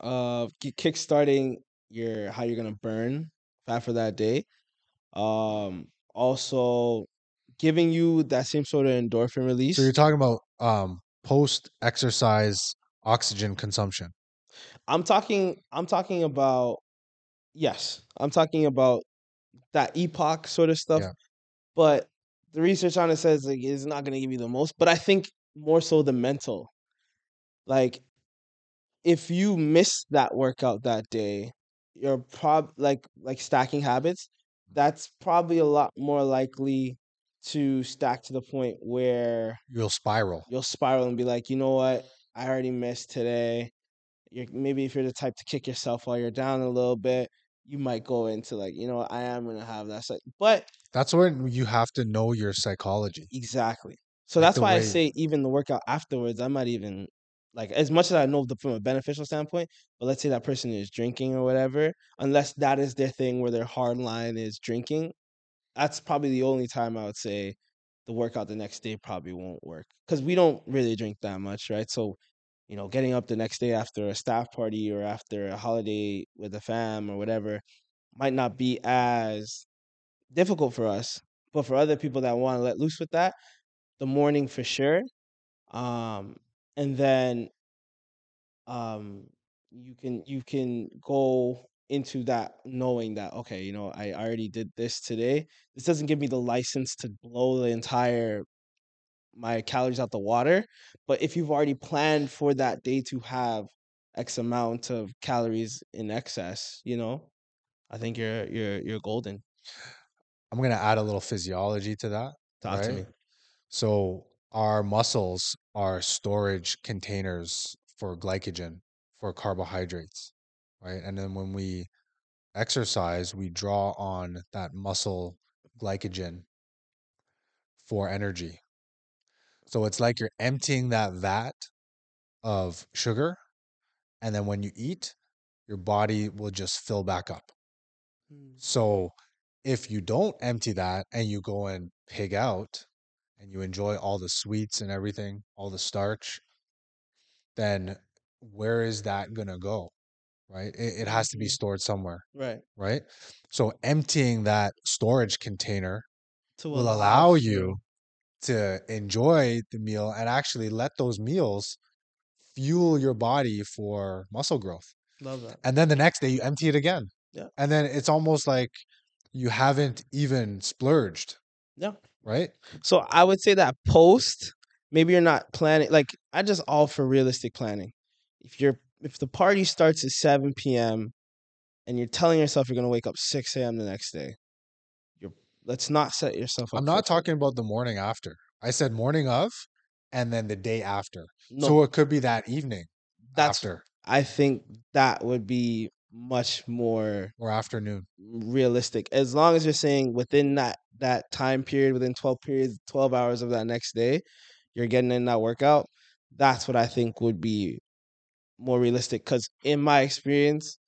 of ki- kickstarting your how you're gonna burn fat for that day. Um, also giving you that same sort of endorphin release. So you're talking about um, post exercise oxygen consumption. I'm talking I'm talking about yes, I'm talking about that EPOC sort of stuff. Yeah. But the research on it says like it's not gonna give you the most, but I think more so the mental. Like if you miss that workout that day, you're prob like like stacking habits, that's probably a lot more likely to stack to the point where You'll spiral. you'll spiral and be like, you know what, I already missed today. You're maybe if you're the type to kick yourself while you're down a little bit, you might go into like, you know, what, I am gonna have that. But That's when you have to know your psychology. exactly. So Like that's why I say even the workout afterwards, I might even like as much as I know the, from a beneficial standpoint. But let's say that person is drinking or whatever, unless that is their thing where their hard line is drinking, that's probably the only time I would say the workout the next day probably won't work because we don't really drink that much, right? So, you know, getting up the next day after a staff party or after a holiday with the fam or whatever might not be as difficult for us, but for other people that want to let loose with that, the morning for sure. Um, and then um, you can you can go into that knowing that okay, you know, I already did this today. This doesn't give me the license to blow the entire my calories out the water. But if you've already planned for that day to have X amount of calories in excess, you know, I think you're you're you're golden. I'm gonna add a little physiology to that. Talk to me. So our muscles are storage containers for glycogen, for carbohydrates, right? And then when we exercise, we draw on that muscle glycogen for energy. So it's like you're emptying that vat of sugar, and then when you eat, your body will just fill back up. Mm. So if you don't empty that and you go and pig out and you enjoy all the sweets and everything, all the starch, then where is that going to go? Right? It, it has to be Mhm. stored somewhere, Right. right? So emptying that storage container To will allow you to enjoy the meal and actually let those meals fuel your body for muscle growth. Love that. And then the next day you empty it again. Yeah. And then it's almost like you haven't even splurged, Yeah. right? So I would say that post, maybe you're not planning. Like I just all for realistic planning. If you're if the party starts at seven p.m. and you're telling yourself you're gonna wake up six a.m. the next day, let's not set yourself up. I'm not talking about the morning after. I said morning of and then the day after. No, So it could be that evening that's. after I think that would be much more or afternoon. realistic as long as you're saying within that that time period within 12 periods 12 hours of that next day you're getting in that workout that's what i think would be more realistic because in my experience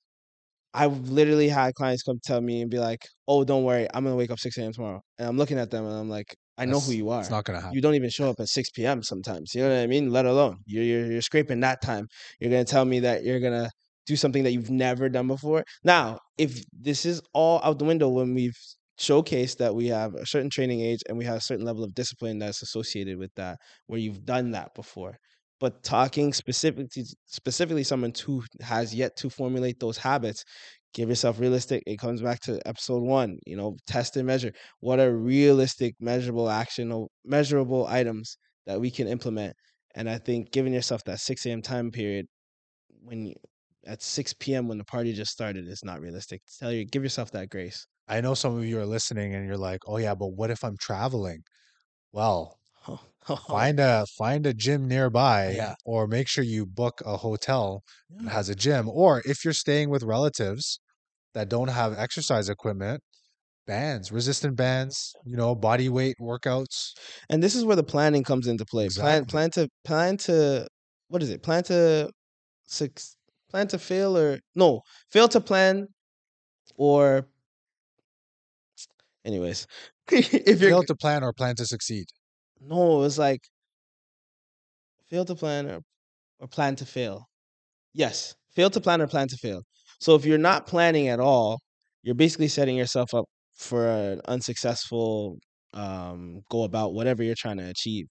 i've literally had clients come tell me and be like oh don't worry i'm gonna wake up 6 a.m tomorrow and i'm looking at them and i'm like i know who you are It's not to happen. you don't even show up at 6 p.m. sometimes. You know what I mean? Let alone you're, you're you're scraping that time. You're gonna tell me that you're gonna do something that you've never done before. Now, if this is all out the window when we've showcased that we have a certain training age and we have a certain level of discipline that's associated with that, where you've done that before. But talking specifically specifically someone who has yet to formulate those habits, give yourself realistic. It comes back to episode one, you know, test and measure what are realistic measurable action or measurable items that we can implement and i think giving yourself that 6 a.m time period when you, at 6 p.m when the party just started is not realistic tell you give yourself that grace I know some of you are listening and you're like, "Oh yeah, but what if I'm traveling?" Well, [laughs] find a find a gym nearby Yeah. or make sure you book a hotel that has a gym or if you're staying with relatives that don't have exercise equipment, bands, resistant bands, you know, body weight workouts. and this is where the planning comes into play plan Exactly. plan to plan to what is it plan to six plan to fail or no fail to plan or anyways [laughs] if you're Fail to plan or plan to succeed. No, it was like fail to plan or or plan to fail. Yes, fail to plan or plan to fail. So if you're not planning at all, you're basically setting yourself up for an unsuccessful um, go about whatever you're trying to achieve.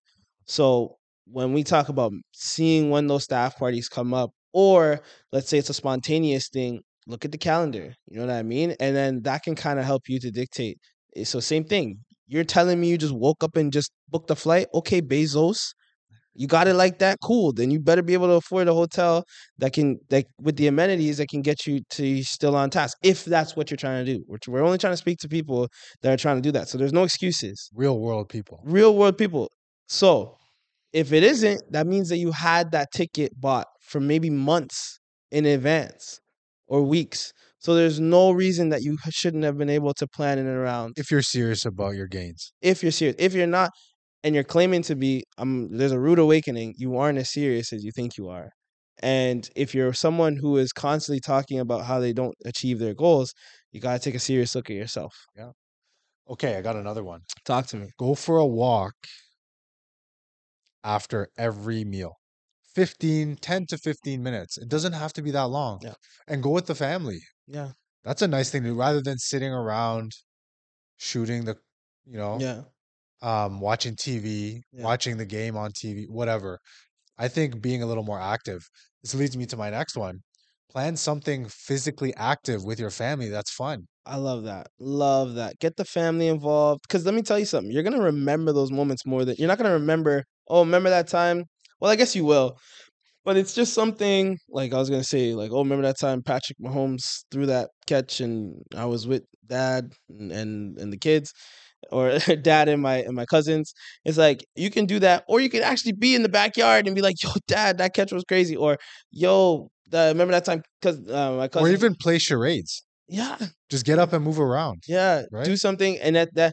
So when we talk about seeing when those staff parties come up, or let's say it's a spontaneous thing, look at the calendar. You know what I mean? And then that can kind of help you to dictate. Eh, So same thing. You're telling me you just woke up and just booked a flight. Okay, Bezos, you got it like that. Cool. Then you better be able to afford a hotel that can that with the amenities that can get you to still on task. If that's what you're trying to do, we're, we're only trying to speak to people that are trying to do that. So there's no excuses. Real world people. Real world people. So if it isn't, that means that you had that ticket bought for maybe months in advance or weeks. So there's no reason that you shouldn't have been able to plan it around If you're serious about your gains. if you're serious. If you're not, and you're claiming to be, um, there's a rude awakening. You aren't as serious as you think you are. And if you're someone who is constantly talking about how they don't achieve their goals, you gotta take a serious look at yourself. Yeah. Okay, I got another one. Talk to me. Go for a walk after every meal. 15, 10 to 15 minutes. It doesn't have to be that long. Yeah. And go with the family. Yeah. That's a nice thing to do rather than sitting around shooting the, you know, Yeah. um, watching TV, Yeah. watching the game on TV, whatever. I think being a little more active. This leads me to my next one. Plan something physically active with your family that's fun. I love that. Love that. Get the family involved. Because let me tell you something. You're gonna remember those moments more than you're not gonna remember. Oh, remember that time? Well, I guess you will. But it's just something like I was gonna say, like, oh, remember that time Patrick Mahomes threw that catch and I was with dad and and, and the kids, or [laughs] dad and my and my cousins. It's like you can do that, or you can actually be in the backyard and be like, yo, dad, that catch was crazy, or yo, remember that time because uh, my cousin, Or even play charades. yeah, Just get up and move around. yeah, Right? do something, and that that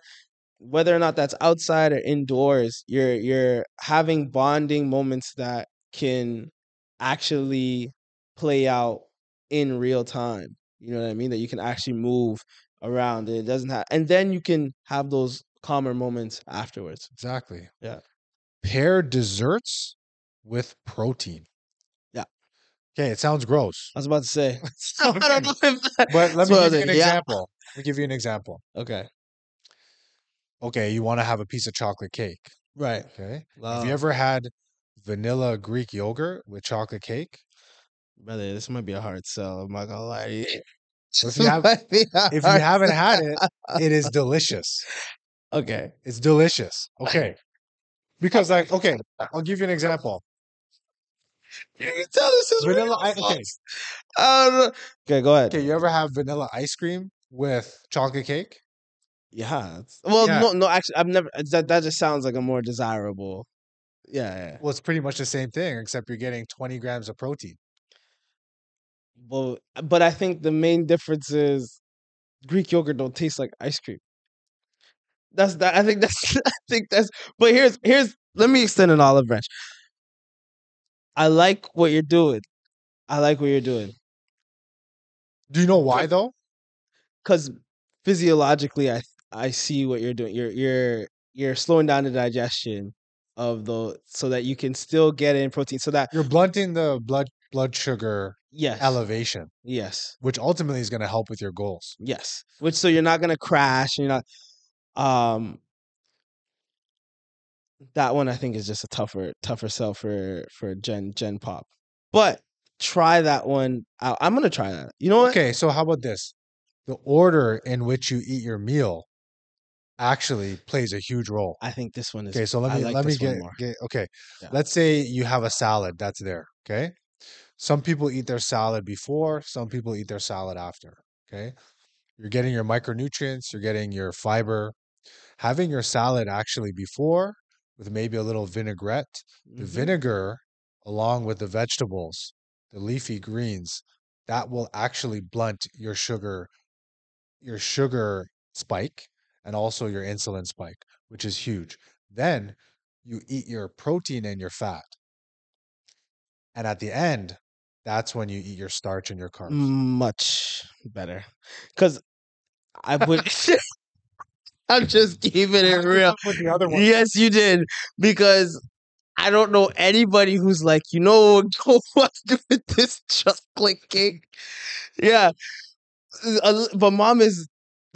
whether or not that's outside or indoors, you're you're having bonding moments that can actually play out in real time. You know what I mean? That you can actually move around. And it doesn't have, and then you can have those calmer moments afterwards. Exactly. Yeah. Pair desserts with protein. Yeah. Okay, it sounds gross. I was about to say. [laughs] [laughs] I don't know if that, But let me give you an yeah. example. Let me give you an example. Okay. Okay, you want to have a piece of chocolate cake. Right. Okay. Have Love. you ever had vanilla Greek yogurt with chocolate cake? Brother, this might be a hard sell. I'm not gonna lie to you. If you have- might be a If you haven't had it, it is delicious. okay. It's delicious. Okay. Because like, okay, I'll give you an example. You can tell this is Vanilla ice. Okay. sauce. I don't know. Okay, go ahead. Okay, you ever have vanilla ice cream with chocolate cake? Yeah. Well, Yeah. no, no. Actually, I've never. That that just sounds like a more desirable. Yeah, yeah. Well, it's pretty much the same thing, except you're getting 20 grams of protein. Well, uh, but I think the main difference is Greek yogurt don't taste like ice cream. That's that. I think [laughs] that's. I think that's. But here's here's. Let me extend an olive branch. I like what you're doing. I like what you're doing Do you know why though? because physiologically, I I see what you're doing. You're you're you're slowing down the digestion of the so that you can still get in protein. So that You're blunting the blood blood sugar yes, elevation, yes, which ultimately is going to help with your goals. yes. Which so you're not gonna crash. You're not. Um, that one I think is just a tougher tougher sell for for Gen Gen Pop. But try that one out. I'm gonna try that. You know what? Okay, so how about this? The order in which you eat your meal actually plays a huge role. I think this one is. Okay, so let me like let me get, get okay. Yeah. Let's say you have a salad that's there. Okay, some people eat their salad before, some people eat their salad after. Okay, you're getting your micronutrients, you're getting your fiber. Having your salad actually before with maybe a little vinaigrette, the Mhm. vinegar along with the vegetables, the leafy greens, that will actually blunt your sugar your sugar spike and also your insulin spike, which is huge. Then you eat your protein and your fat. And at the end, that's when you eat your starch and your carbs. much better because I would. [laughs] I'm just keeping it real. With the other one. Yes, you did because I don't know anybody who's like, you know, [laughs] go with this chocolate cake. Yeah, Uh, but mom is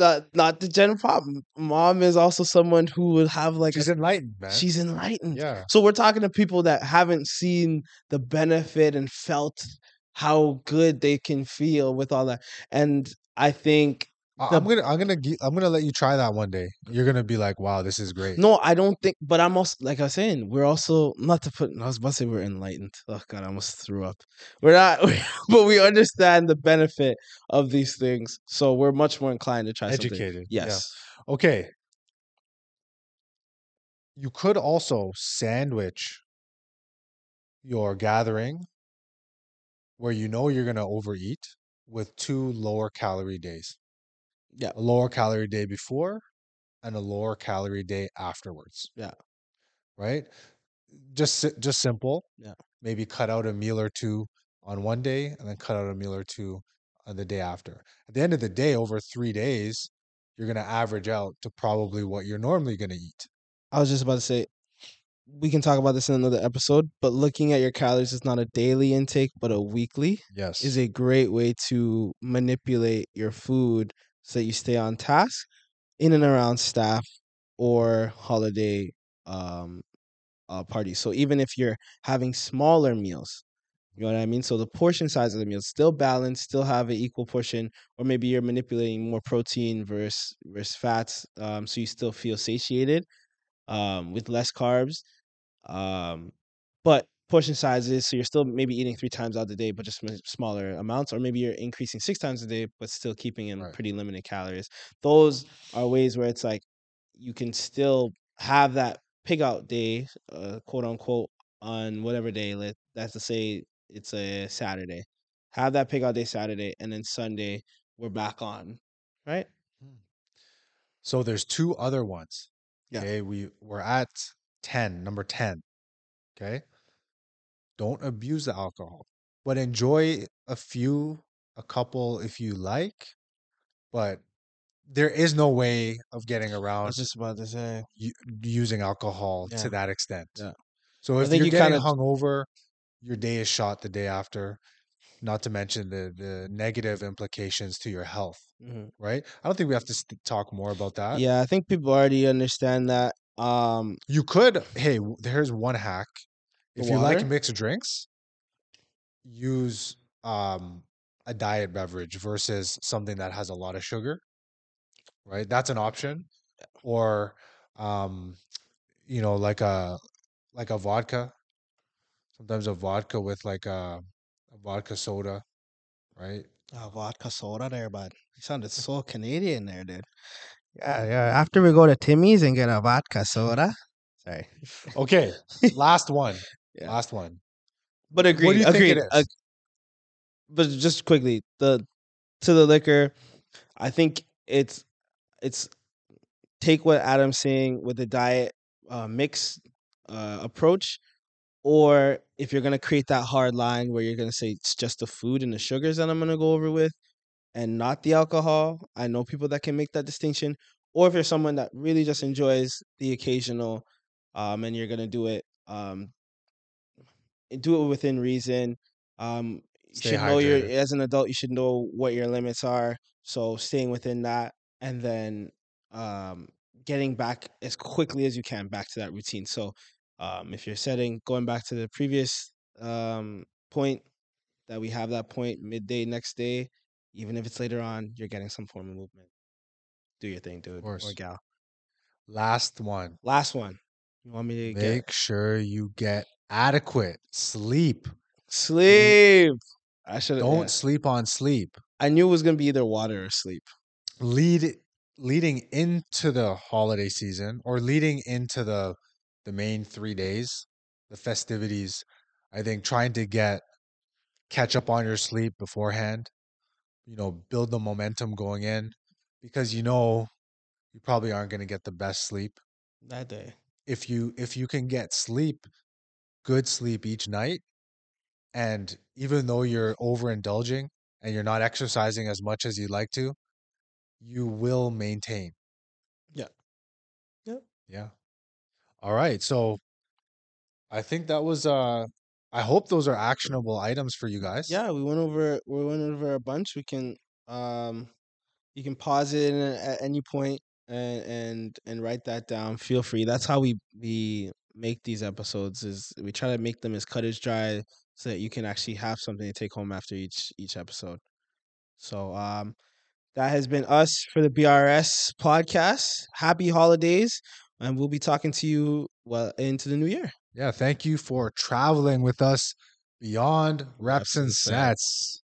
the not the Gen Pop. Mom is also someone who would have like She's a, enlightened, man. she's enlightened. yeah. So we're talking to people that haven't seen the benefit and felt how good they can feel with all that. And I think the- I'm gonna I'm gonna I'm gonna let you try that one day. You're gonna be like, wow, this is great. no, I don't think. But I'm also like I was saying, we're also not to put. I was about to say we're enlightened. Oh God, I almost threw up. We're not, [laughs] but we understand the benefit of these things, so we're much more inclined to try something. Educated. yeah. Yes. Okay. You could also sandwich your gathering where you know you're going to overeat with two lower calorie days. Yeah. A lower calorie day before and a lower calorie day afterwards. Yeah. Right? Just just simple. Yeah. Maybe cut out a meal or two on one day and then cut out a meal or two on the day after. At the end of the day over 3 days, you're going to average out to probably what you're normally going to eat. I was just about to say, we can talk about this in another episode. But looking at your calories is not a daily intake, but a weekly. Yes. is a great way to manipulate your food so that you stay on task in and around staff or holiday um uh, parties. So even if you're having smaller meals, You know what I mean? So the portion size of the meal still balanced, still have an equal portion, or maybe you're manipulating more protein versus versus fats, um, so you still feel satiated um, with less carbs. Um, but portion sizes, so you're still maybe eating three times out the day, but just smaller amounts, or maybe you're increasing six times a day, but still keeping in Right. pretty limited calories. Those are ways where it's like you can still have that pig out day, uh, quote unquote, on whatever day. Let that's to say it's a Saturday. Have that pig out day Saturday, and then Sunday we're back on, right? So there's two other ones. Yeah. Okay, we we're at 10, number 10. Okay? Don't abuse the alcohol. But enjoy a few, a couple if you like, but there is no way of getting around. I was just about to say. u- using alcohol Yeah. to that extent. Yeah. So if you're you getting kinda- hungover, your day is shot the day after. Not to mention the the negative implications to your health, Mhm. right? I don't think we have to st- talk more about that. Yeah, I think people already understand that. Um, You could, hey, here's one hack. The If you like mixed drinks, use um a diet beverage versus something that has a lot of sugar. Right? That's an option. Or um you know, like a like a vodka. Sometimes a vodka with like a, a vodka soda, right? Oh, vodka soda there, bud. You sounded [laughs] so Canadian there, dude. Yeah, yeah. After we go to Timmy's and get a vodka soda. Sorry. Okay, last one. Yeah. Last one. But agreed. What do you agreed. it ag- but just quickly, the to the liquor, I think it's it's take what Adam's saying with the diet uh, mix uh, approach, or if you're gonna create that hard line where you're gonna say it's just the food and the sugars that I'm gonna go over with, and not the alcohol. I know people that can make that distinction. Or if you're someone that really just enjoys the occasional, um, and you're gonna do it, um, do it within reason. Um, you Stay should know your hydrated. as an adult. You should know what your limits are. So staying within that, and then um, getting back as quickly as you can back to that routine. So um, if you're setting, going back to the previous um, point that we have that point midday next day, even if it's later on, you're getting some form of movement. Do your thing, dude or course. gal. Last one. Last one. You want me to Make get sure you get adequate sleep. sleep? I should Don't have. sleep on sleep. I knew it was gonna be either water or sleep. Lead leading into the holiday season or leading into the the main 3 days, the festivities, I think trying to get catch up on your sleep beforehand, you know, build the momentum going in because you know you probably aren't going to get the best sleep. That day. If you if you can get sleep, good sleep each night and even though you're overindulging and you're not exercising as much as you'd like to, you will maintain. Yeah. Yeah. Yeah. All right. So I think that was uh I hope those are actionable items for you guys. Yeah, we went over we went over a bunch. We can um you can pause it at any point and and and write that down. Feel free. That's how we we make these episodes is we try to make them as cut as dry so that you can actually have something to take home after each each episode. So um that has been us for the BRS podcast. Happy holidays and we'll be talking to you well into the new year. Yeah, thank you for traveling with us beyond reps Reps and and sets.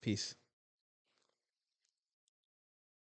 Peace.